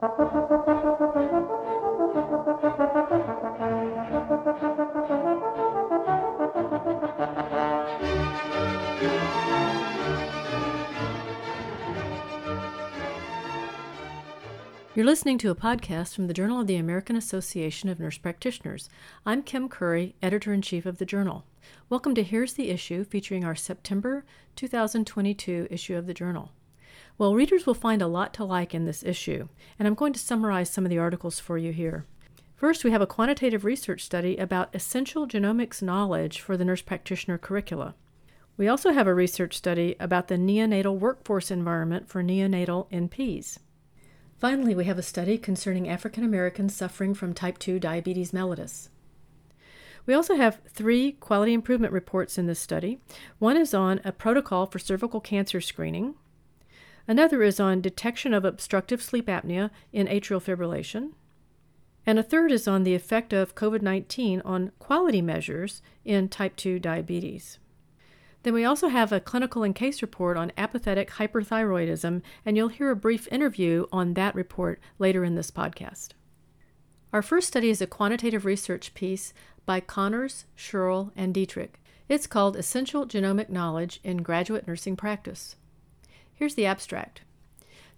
You're listening to a podcast from the Journal of the American Association of Nurse Practitioners. I'm Kim Curry, editor in chief of the journal. Welcome to Here's the Issue, featuring our September 2022 issue of the journal. Well, readers will find a lot to like in this issue, and I'm going to summarize some of the articles for you here. First, we have a quantitative research study about essential genomics knowledge for the nurse practitioner curricula. We also have a research study about the neonatal workforce environment for neonatal NPs. Finally, we have a study concerning African Americans suffering from type 2 diabetes mellitus. We also have three quality improvement reports in this study. One is on a protocol for cervical cancer screening. Another is on detection of obstructive sleep apnea in atrial fibrillation. And a third is on the effect of COVID 19 on quality measures in type 2 diabetes. Then we also have a clinical and case report on apathetic hyperthyroidism, and you'll hear a brief interview on that report later in this podcast. Our first study is a quantitative research piece by Connors, Sherrill, and Dietrich. It's called Essential Genomic Knowledge in Graduate Nursing Practice. Here's the abstract.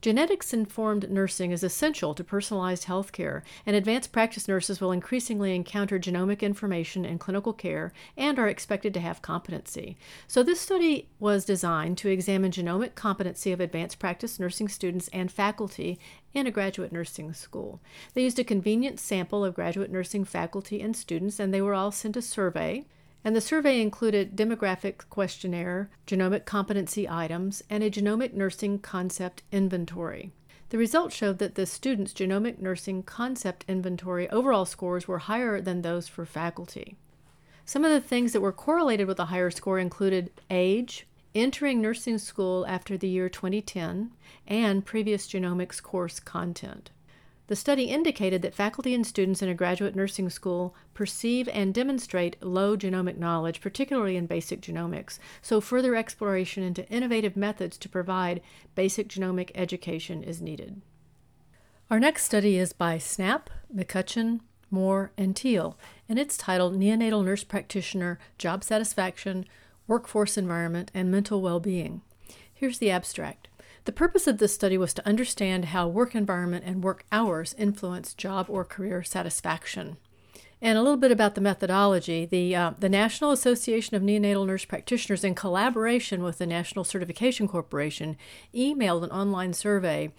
Genetics informed nursing is essential to personalized health care, and advanced practice nurses will increasingly encounter genomic information in clinical care and are expected to have competency. So, this study was designed to examine genomic competency of advanced practice nursing students and faculty in a graduate nursing school. They used a convenient sample of graduate nursing faculty and students, and they were all sent a survey. And the survey included demographic questionnaire, genomic competency items, and a genomic nursing concept inventory. The results showed that the students' genomic nursing concept inventory overall scores were higher than those for faculty. Some of the things that were correlated with a higher score included age, entering nursing school after the year 2010, and previous genomics course content. The study indicated that faculty and students in a graduate nursing school perceive and demonstrate low genomic knowledge, particularly in basic genomics, so further exploration into innovative methods to provide basic genomic education is needed. Our next study is by Snap, McCutcheon, Moore, and Teal, and it's titled Neonatal Nurse Practitioner Job Satisfaction, Workforce Environment, and Mental Well-Being. Here's the abstract. The purpose of this study was to understand how work environment and work hours influence job or career satisfaction. And a little bit about the methodology. The, uh, the National Association of Neonatal Nurse Practitioners, in collaboration with the National Certification Corporation, emailed an online survey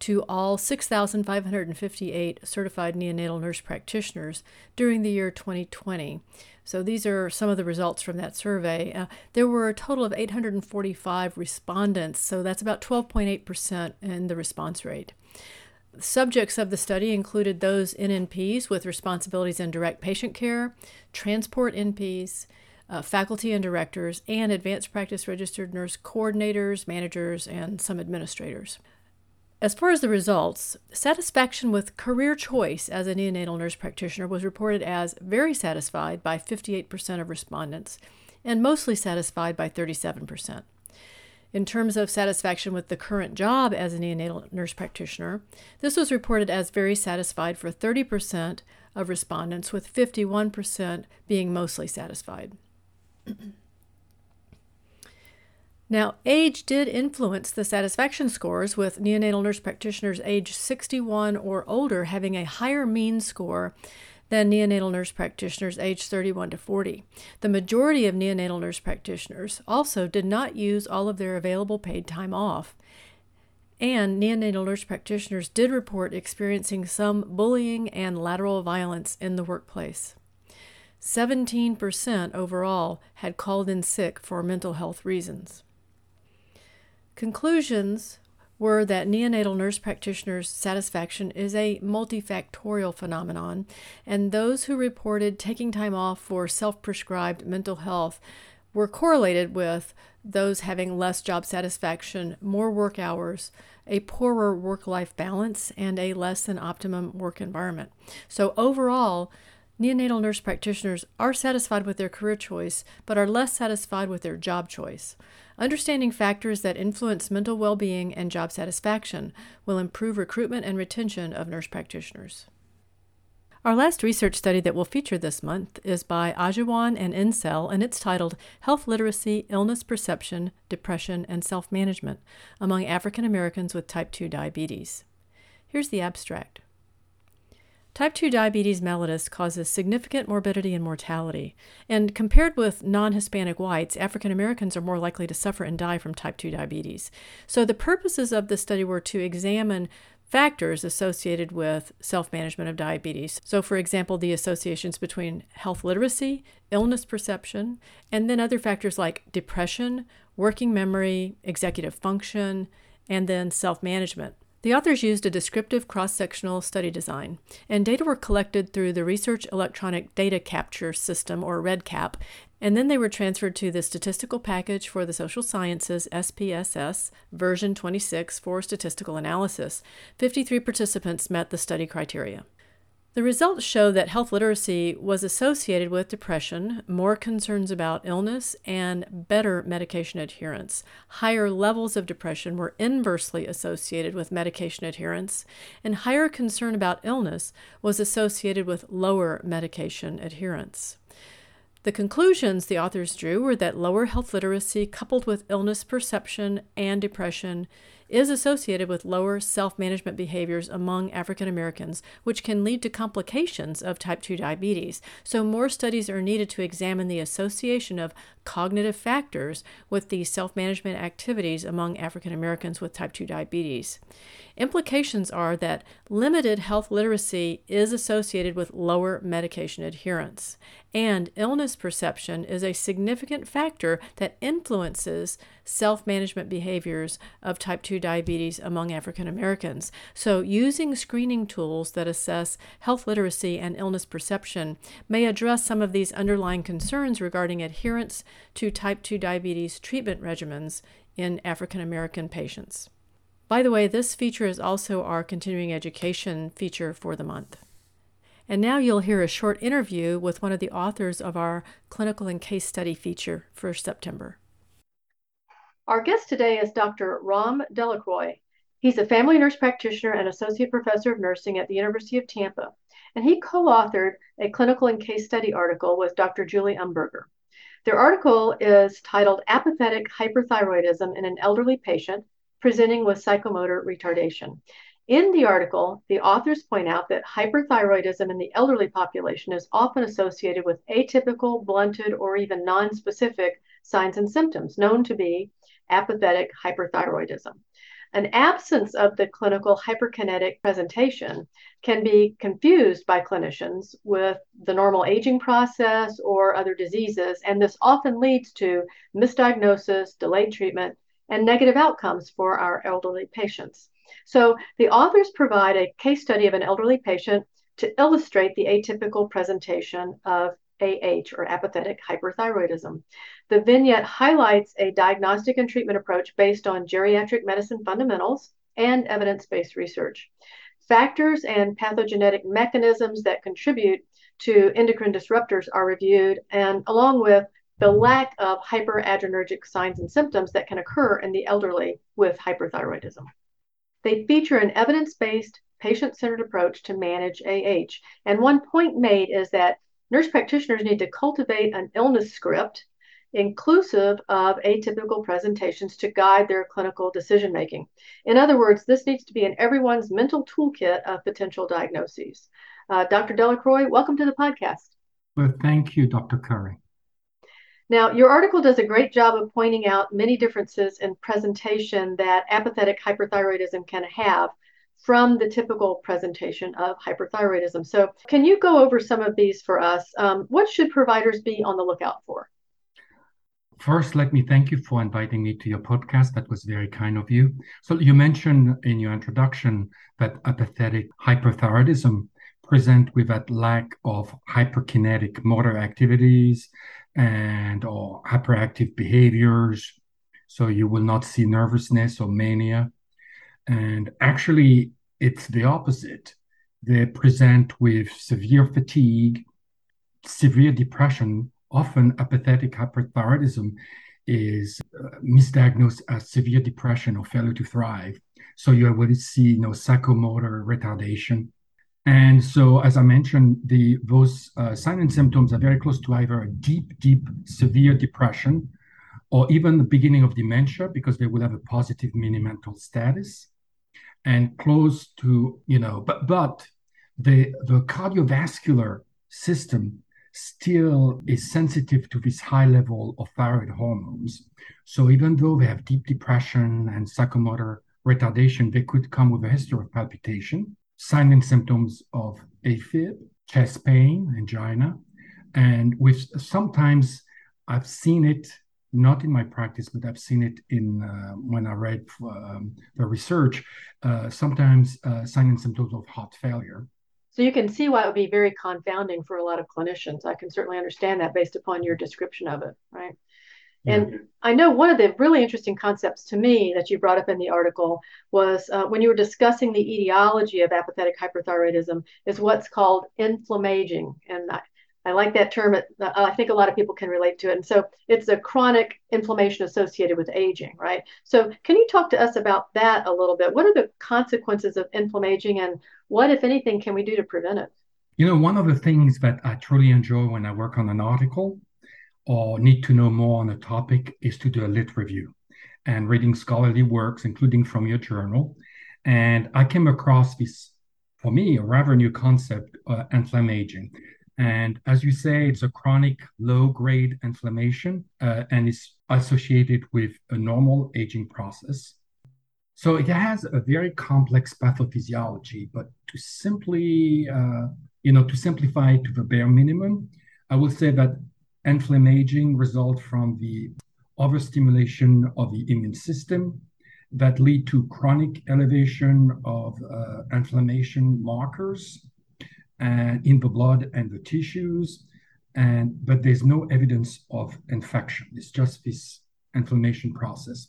to all 6,558 certified neonatal nurse practitioners during the year 2020. So these are some of the results from that survey. Uh, there were a total of 845 respondents, so that's about 12.8% in the response rate. Subjects of the study included those NNPs with responsibilities in direct patient care, transport NPs, uh, faculty and directors, and advanced practice registered nurse coordinators, managers, and some administrators. As far as the results, satisfaction with career choice as a neonatal nurse practitioner was reported as very satisfied by 58% of respondents and mostly satisfied by 37%. In terms of satisfaction with the current job as a neonatal nurse practitioner, this was reported as very satisfied for 30% of respondents, with 51% being mostly satisfied. Now, age did influence the satisfaction scores, with neonatal nurse practitioners age 61 or older having a higher mean score than neonatal nurse practitioners age 31 to 40. The majority of neonatal nurse practitioners also did not use all of their available paid time off. And neonatal nurse practitioners did report experiencing some bullying and lateral violence in the workplace. 17% overall had called in sick for mental health reasons. Conclusions were that neonatal nurse practitioners' satisfaction is a multifactorial phenomenon, and those who reported taking time off for self prescribed mental health were correlated with those having less job satisfaction, more work hours, a poorer work life balance, and a less than optimum work environment. So, overall, Neonatal nurse practitioners are satisfied with their career choice, but are less satisfied with their job choice. Understanding factors that influence mental well being and job satisfaction will improve recruitment and retention of nurse practitioners. Our last research study that we'll feature this month is by Ajawan and Ensel, and it's titled Health Literacy, Illness Perception, Depression, and Self Management Among African Americans with Type 2 Diabetes. Here's the abstract. Type 2 diabetes mellitus causes significant morbidity and mortality, and compared with non Hispanic whites, African Americans are more likely to suffer and die from type 2 diabetes. So, the purposes of the study were to examine factors associated with self management of diabetes. So, for example, the associations between health literacy, illness perception, and then other factors like depression, working memory, executive function, and then self management. The authors used a descriptive cross sectional study design, and data were collected through the Research Electronic Data Capture System, or REDCap, and then they were transferred to the Statistical Package for the Social Sciences, SPSS, version 26 for statistical analysis. 53 participants met the study criteria. The results show that health literacy was associated with depression, more concerns about illness, and better medication adherence. Higher levels of depression were inversely associated with medication adherence, and higher concern about illness was associated with lower medication adherence. The conclusions the authors drew were that lower health literacy coupled with illness perception and depression is associated with lower self management behaviors among African Americans, which can lead to complications of type 2 diabetes. So, more studies are needed to examine the association of cognitive factors with these self management activities among African Americans with type 2 diabetes. Implications are that limited health literacy is associated with lower medication adherence, and illness perception is a significant factor that influences self management behaviors of type 2 diabetes among African Americans. So, using screening tools that assess health literacy and illness perception may address some of these underlying concerns regarding adherence to type 2 diabetes treatment regimens in African American patients. By the way, this feature is also our continuing education feature for the month. And now you'll hear a short interview with one of the authors of our clinical and case study feature for September. Our guest today is Dr. Ram Delacroix. He's a family nurse practitioner and associate professor of nursing at the University of Tampa, and he co authored a clinical and case study article with Dr. Julie Umberger. Their article is titled Apathetic Hyperthyroidism in an Elderly Patient Presenting with Psychomotor Retardation. In the article, the authors point out that hyperthyroidism in the elderly population is often associated with atypical, blunted, or even nonspecific signs and symptoms known to be apathetic hyperthyroidism. An absence of the clinical hyperkinetic presentation can be confused by clinicians with the normal aging process or other diseases, and this often leads to misdiagnosis, delayed treatment, and negative outcomes for our elderly patients. So the authors provide a case study of an elderly patient to illustrate the atypical presentation of AH or apathetic hyperthyroidism. The vignette highlights a diagnostic and treatment approach based on geriatric medicine fundamentals and evidence based research. Factors and pathogenetic mechanisms that contribute to endocrine disruptors are reviewed, and along with the lack of hyperadrenergic signs and symptoms that can occur in the elderly with hyperthyroidism. They feature an evidence based, patient centered approach to manage AH. And one point made is that nurse practitioners need to cultivate an illness script inclusive of atypical presentations to guide their clinical decision making. In other words, this needs to be in everyone's mental toolkit of potential diagnoses. Uh, Dr. Delacroix, welcome to the podcast. Well, thank you, Dr. Curry. Now, your article does a great job of pointing out many differences in presentation that apathetic hyperthyroidism can have from the typical presentation of hyperthyroidism. So, can you go over some of these for us? Um, what should providers be on the lookout for? First, let me thank you for inviting me to your podcast. That was very kind of you. So, you mentioned in your introduction that apathetic hyperthyroidism present with that lack of hyperkinetic motor activities and or hyperactive behaviors. So you will not see nervousness or mania. And actually, it's the opposite. They present with severe fatigue, severe depression, often apathetic hyperthyroidism is uh, misdiagnosed as severe depression or failure to thrive. So you will see you know, psychomotor retardation. And so, as I mentioned, the those uh, signs and symptoms are very close to either a deep, deep, severe depression, or even the beginning of dementia, because they will have a positive mini mental status, and close to you know, but but the the cardiovascular system still is sensitive to this high level of thyroid hormones. So even though they have deep depression and psychomotor retardation, they could come with a history of palpitation, signs and symptoms of AFib, chest pain, angina, and with sometimes I've seen it not in my practice, but I've seen it in uh, when I read um, the research. Uh, sometimes uh, signs and symptoms of heart failure, so you can see why it would be very confounding for a lot of clinicians. I can certainly understand that based upon your description of it, right? And I know one of the really interesting concepts to me that you brought up in the article was uh, when you were discussing the etiology of apathetic hyperthyroidism is what's called inflammaging. And I, I like that term. I think a lot of people can relate to it. And so it's a chronic inflammation associated with aging, right? So can you talk to us about that a little bit? What are the consequences of inflammaging and what, if anything, can we do to prevent it? You know, one of the things that I truly enjoy when I work on an article or need to know more on a topic is to do a lit review and reading scholarly works, including from your journal. And I came across this, for me, a rather new concept, uh. And as you say, it's a chronic low grade inflammation uh, and is associated with a normal aging process. So it has a very complex pathophysiology, but to simply, uh, you know, to simplify it to the bare minimum, I would say that inflammaging results from the overstimulation of the immune system that lead to chronic elevation of uh, inflammation markers and in the blood and the tissues and but there's no evidence of infection. It's just this inflammation process.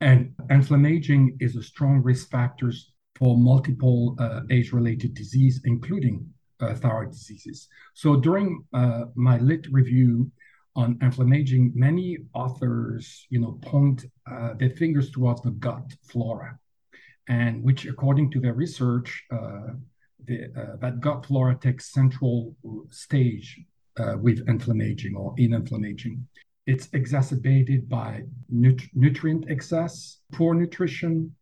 And inflammaging is a strong risk factors for multiple uh, age-related disease including uh, thyroid diseases. So during uh, my lit review on inflammaging many authors you know point uh, their fingers towards the gut flora and which according to their research uh, the, uh, that gut flora takes central stage uh, with inflammaging or in inflammaging. It's exacerbated by nut- nutrient excess, poor nutrition,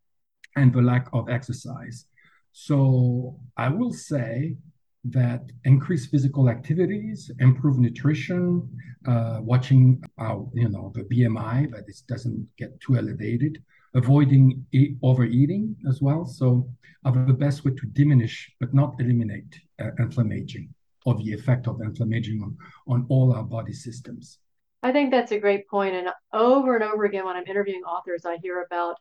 and the lack of exercise. So I will say that increased physical activities, improve nutrition, uh, watching our, you know, the BMI that it doesn't get too elevated, avoiding eat, overeating as well. So, the best way to diminish but not eliminate uh, inflammaging or the effect of inflammation on, on all our body systems. I think that's a great point. And over and over again, when I'm interviewing authors, I hear about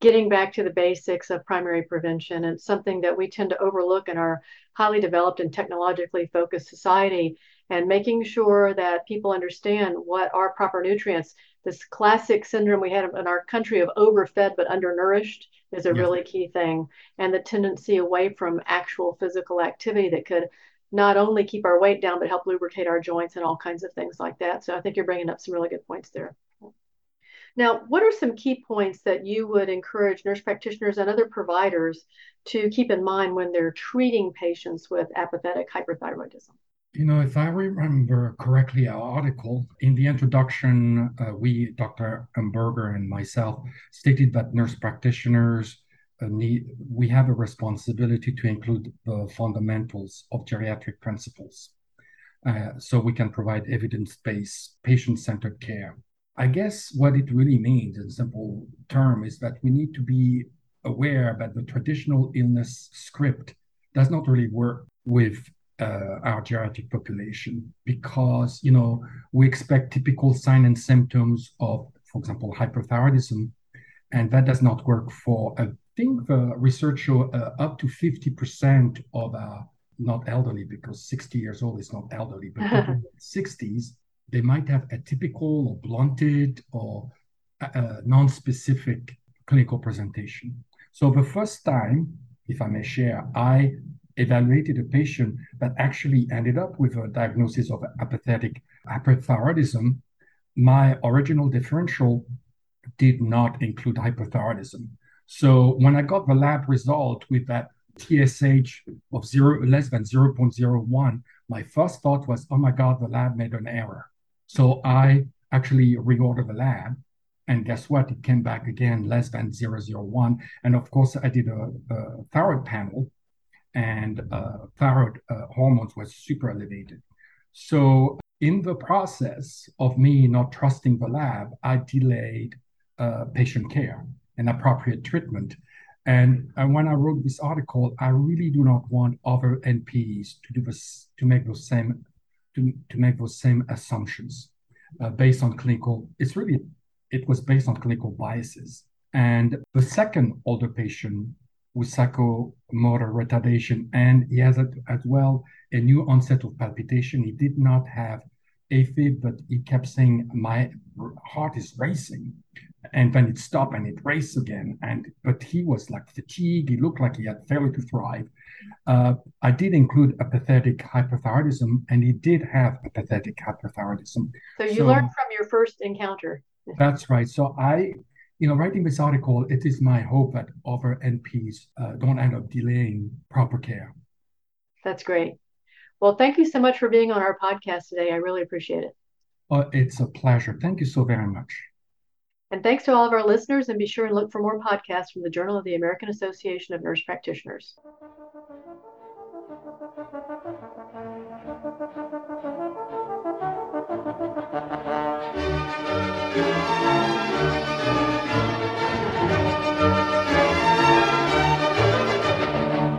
getting back to the basics of primary prevention. And something that we tend to overlook in our highly developed and technologically focused society and making sure that people understand what are proper nutrients. This classic syndrome we had in our country of overfed but undernourished is a really key thing. And the tendency away from actual physical activity that could not only keep our weight down, but help lubricate our joints and all kinds of things like that. So I think you're bringing up some really good points there. Now, what are some key points that you would encourage nurse practitioners and other providers to keep in mind when they're treating patients with apathetic hyperthyroidism? You know, if I remember correctly, our article in the introduction, uh, we, Dr. Amberger and myself, stated that nurse practitioners uh, need, we have a responsibility to include the fundamentals of geriatric principles. Uh, so we can provide evidence-based, patient-centered care. I guess what it really means in simple term is that we need to be aware that the traditional illness script does not really work with uh, our geriatric population because you know we expect typical signs and symptoms of, for example, hyperthyroidism, and that does not work for. I think the research show uh, up to fifty percent of our not elderly because 60 years old is not elderly, but people in 60s, they might have atypical or blunted or uh, non-specific clinical presentation. So the first time, if I may share, I evaluated a patient that actually ended up with a diagnosis of apathetic hyperthyroidism, my original differential did not include hyperthyroidism. So when I got the lab result with that TSH of zero less than 0.01, my first thought was, oh my God, the lab made an error. So I actually reordered the lab. And guess what? It came back again less than 001. And of course, I did a, a thyroid panel, and uh, thyroid uh, hormones was super elevated. So, in the process of me not trusting the lab, I delayed uh, patient care and appropriate treatment. And, and when I wrote this article, I really do not want other NPs to do this to make those same to, to make those same assumptions uh, based on clinical. It's really it was based on clinical biases. And the second older patient with psychomotor retardation, and he has as well a new onset of palpitation. He did not have AFib, but he kept saying, My heart is racing. And then it stopped and it raced again. And but he was like fatigued. He looked like he had failure to thrive. Uh, I did include apathetic hyperthyroidism, and he did have apathetic hyperthyroidism. So you so, learned from your first encounter. That's right. So I, you know, writing this article, it is my hope that other NPs uh, don't end up delaying proper care. That's great. Well, thank you so much for being on our podcast today. I really appreciate it. Uh, it's a pleasure. Thank you so very much. And thanks to all of our listeners, and be sure and look for more podcasts from the Journal of the American Association of Nurse Practitioners. Thank you. Thank you.